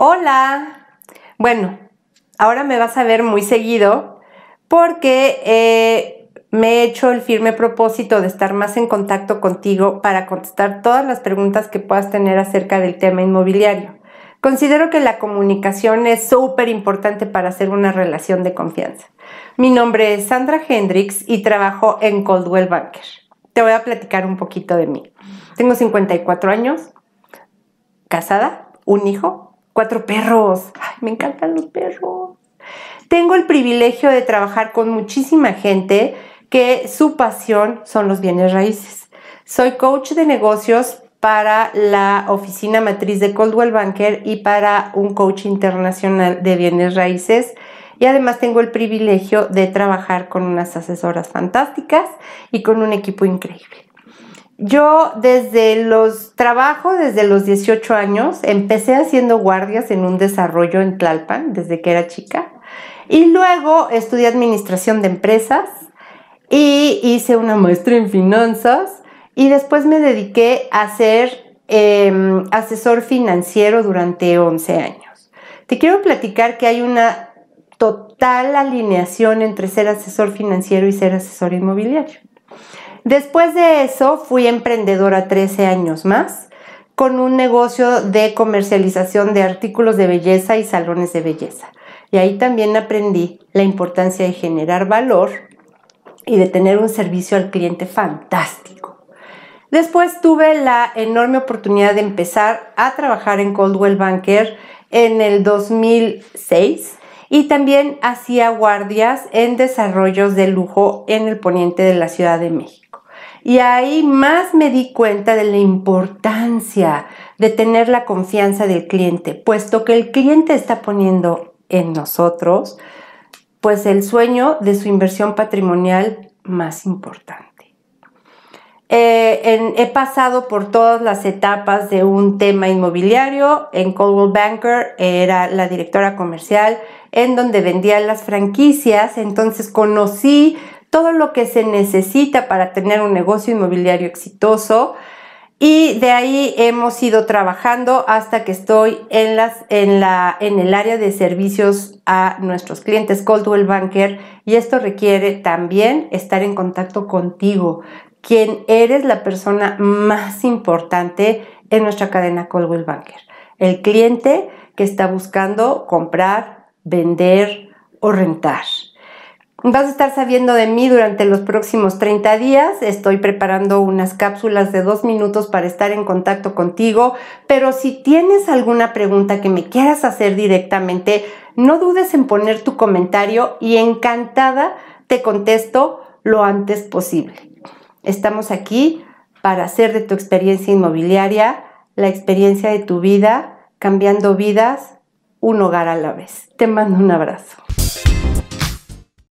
Hola. Bueno, ahora me vas a ver muy seguido porque eh, me he hecho el firme propósito de estar más en contacto contigo para contestar todas las preguntas que puedas tener acerca del tema inmobiliario. Considero que la comunicación es súper importante para hacer una relación de confianza. Mi nombre es Sandra Hendricks y trabajo en Coldwell Banker. Te voy a platicar un poquito de mí. Tengo 54 años, casada, un hijo cuatro perros. Me encantan los perros. Tengo el privilegio de trabajar con muchísima gente que su pasión son los bienes raíces. Soy coach de negocios para la oficina matriz de Coldwell Banker y para un coach internacional de bienes raíces. Y además tengo el privilegio de trabajar con unas asesoras fantásticas y con un equipo increíble. Yo desde los trabajo, desde los 18 años, empecé haciendo guardias en un desarrollo en Tlalpan, desde que era chica. Y luego estudié administración de empresas y hice una maestría en finanzas y después me dediqué a ser em, asesor financiero durante 11 años. Te quiero platicar que hay una total alineación entre ser asesor financiero y ser asesor inmobiliario. Después de eso fui emprendedora 13 años más con un negocio de comercialización de artículos de belleza y salones de belleza. Y ahí también aprendí la importancia de generar valor y de tener un servicio al cliente fantástico. Después tuve la enorme oportunidad de empezar a trabajar en Coldwell Banker en el 2006 y también hacía guardias en desarrollos de lujo en el poniente de la Ciudad de México. Y ahí más me di cuenta de la importancia de tener la confianza del cliente, puesto que el cliente está poniendo en nosotros pues el sueño de su inversión patrimonial más importante. Eh, he pasado por todas las etapas de un tema inmobiliario. En Coldwell Banker era la directora comercial en donde vendía las franquicias, entonces conocí todo lo que se necesita para tener un negocio inmobiliario exitoso. Y de ahí hemos ido trabajando hasta que estoy en, las, en, la, en el área de servicios a nuestros clientes Coldwell Banker y esto requiere también estar en contacto contigo, quien eres la persona más importante en nuestra cadena Coldwell Banker. El cliente que está buscando comprar, vender o rentar. Vas a estar sabiendo de mí durante los próximos 30 días. Estoy preparando unas cápsulas de dos minutos para estar en contacto contigo. Pero si tienes alguna pregunta que me quieras hacer directamente, no dudes en poner tu comentario y encantada te contesto lo antes posible. Estamos aquí para hacer de tu experiencia inmobiliaria la experiencia de tu vida, cambiando vidas un hogar a la vez. Te mando un abrazo.